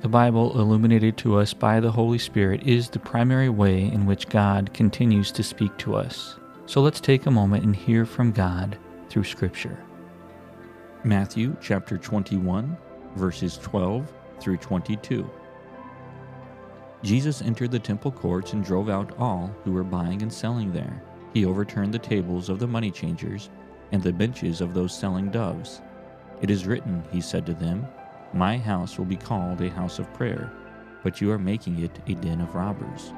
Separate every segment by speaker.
Speaker 1: The Bible, illuminated to us by the Holy Spirit, is the primary way in which God continues to speak to us. So let's take a moment and hear from God through Scripture.
Speaker 2: Matthew chapter 21, verses 12 through 22. Jesus entered the temple courts and drove out all who were buying and selling there. He overturned the tables of the money changers and the benches of those selling doves. It is written, he said to them, my house will be called a house of prayer, but you are making it a den of robbers.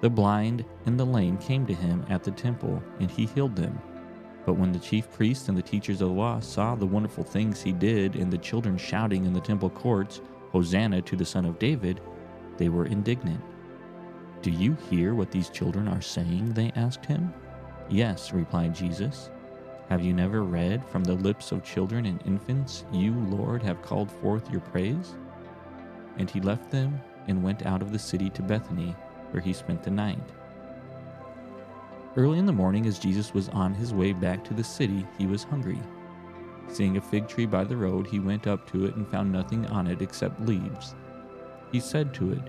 Speaker 2: The blind and the lame came to him at the temple, and he healed them. But when the chief priests and the teachers of the law saw the wonderful things he did, and the children shouting in the temple courts, Hosanna to the Son of David, they were indignant. Do you hear what these children are saying? They asked him. Yes, replied Jesus. Have you never read, From the lips of children and infants, you, Lord, have called forth your praise? And he left them and went out of the city to Bethany, where he spent the night. Early in the morning, as Jesus was on his way back to the city, he was hungry. Seeing a fig tree by the road, he went up to it and found nothing on it except leaves. He said to it,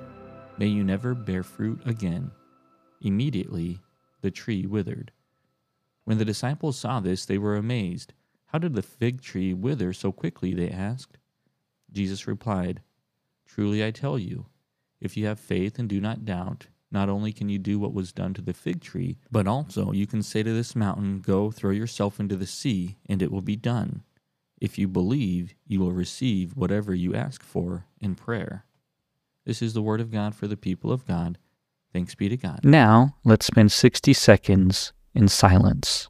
Speaker 2: May you never bear fruit again. Immediately the tree withered. When the disciples saw this, they were amazed. How did the fig tree wither so quickly? They asked. Jesus replied, Truly I tell you, if you have faith and do not doubt, not only can you do what was done to the fig tree, but also you can say to this mountain, Go throw yourself into the sea, and it will be done. If you believe, you will receive whatever you ask for in prayer. This is the word of God for the people of God. Thanks be to God.
Speaker 1: Now, let's spend 60 seconds in silence.